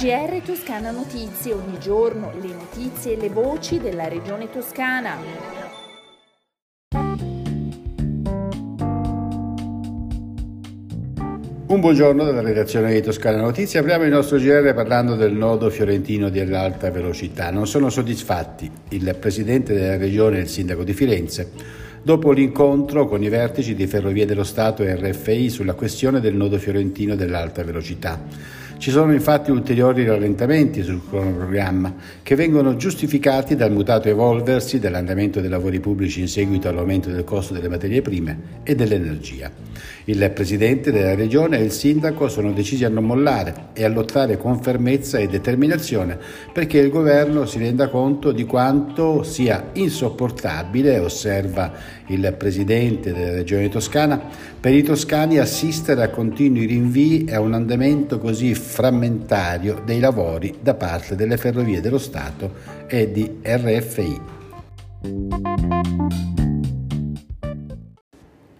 GR Toscana Notizie, ogni giorno le notizie e le voci della regione toscana. Un buongiorno dalla redazione di Toscana Notizie. Apriamo il nostro GR parlando del nodo fiorentino dell'alta velocità. Non sono soddisfatti il presidente della regione e il sindaco di Firenze dopo l'incontro con i vertici di Ferrovie dello Stato e RFI sulla questione del nodo fiorentino dell'alta velocità. Ci sono infatti ulteriori rallentamenti sul cronoprogramma che vengono giustificati dal mutato evolversi dell'andamento dei lavori pubblici in seguito all'aumento del costo delle materie prime e dell'energia. Il Presidente della Regione e il Sindaco sono decisi a non mollare e a lottare con fermezza e determinazione perché il Governo si renda conto di quanto sia insopportabile, osserva il Presidente della Regione Toscana, per i toscani assistere a continui rinvii e a un andamento così frammentario dei lavori da parte delle Ferrovie dello Stato e di RFI.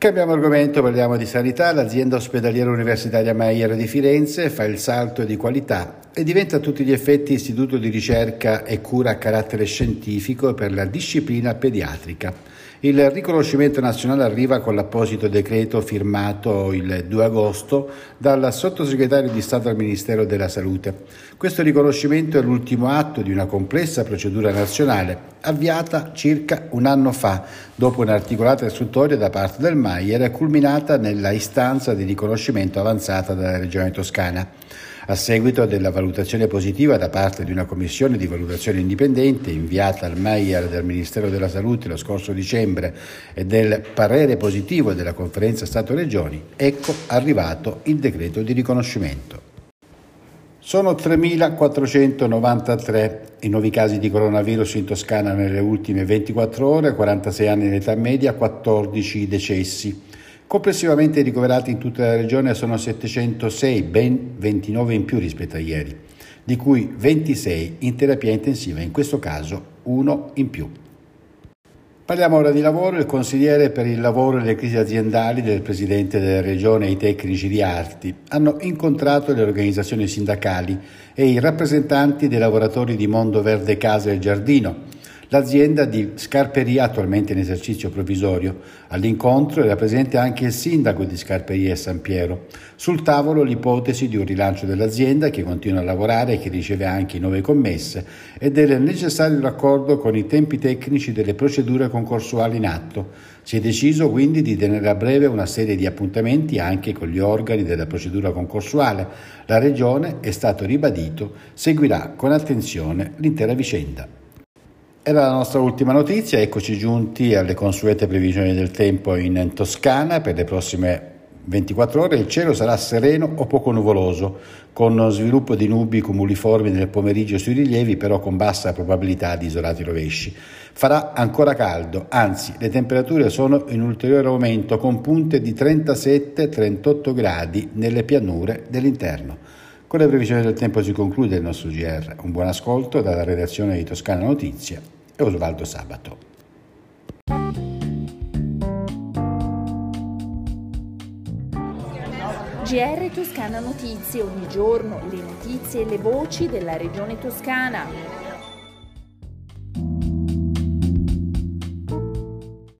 Cambiamo argomento, parliamo di sanità. L'azienda ospedaliera universitaria Maier di Firenze fa il salto di qualità e diventa a tutti gli effetti istituto di ricerca e cura a carattere scientifico per la disciplina pediatrica. Il riconoscimento nazionale arriva con l'apposito decreto firmato il 2 agosto dal sottosegretario di Stato al Ministero della Salute. Questo riconoscimento è l'ultimo atto di una complessa procedura nazionale avviata circa un anno fa, dopo un'articolata istruttoria da parte del Maier culminata nella istanza di riconoscimento avanzata dalla Regione Toscana a seguito della valutazione positiva da parte di una commissione di valutazione indipendente inviata al Maier del Ministero della Salute lo scorso dicembre e del parere positivo della conferenza Stato-Regioni, ecco arrivato il decreto di riconoscimento. Sono 3.493 i nuovi casi di coronavirus in Toscana nelle ultime 24 ore, 46 anni di età media, 14 decessi. Complessivamente i ricoverati in tutta la regione sono 706, ben 29 in più rispetto a ieri, di cui 26 in terapia intensiva, in questo caso uno in più. Parliamo ora di lavoro. Il consigliere per il lavoro e le crisi aziendali del Presidente della Regione e i tecnici di Arti hanno incontrato le organizzazioni sindacali e i rappresentanti dei lavoratori di Mondo Verde Casa e Giardino l'azienda di Scarperia attualmente in esercizio provvisorio. All'incontro era presente anche il sindaco di Scarperia e San Piero. Sul tavolo l'ipotesi di un rilancio dell'azienda che continua a lavorare e che riceve anche nuove commesse e del necessario raccordo con i tempi tecnici delle procedure concorsuali in atto. Si è deciso quindi di tenere a breve una serie di appuntamenti anche con gli organi della procedura concorsuale. La Regione, è stato ribadito, seguirà con attenzione l'intera vicenda. Era la nostra ultima notizia, eccoci giunti alle consuete previsioni del tempo in Toscana per le prossime 24 ore il cielo sarà sereno o poco nuvoloso, con sviluppo di nubi cumuliformi nel pomeriggio sui rilievi, però con bassa probabilità di isolati rovesci. Farà ancora caldo, anzi le temperature sono in ulteriore aumento con punte di 37-38 gradi nelle pianure dell'interno. Con le previsioni del tempo si conclude il nostro GR. Un buon ascolto dalla redazione di Toscana Notizie e Osvaldo Sabato. GR Toscana Notizie, ogni giorno le notizie e le voci della regione toscana.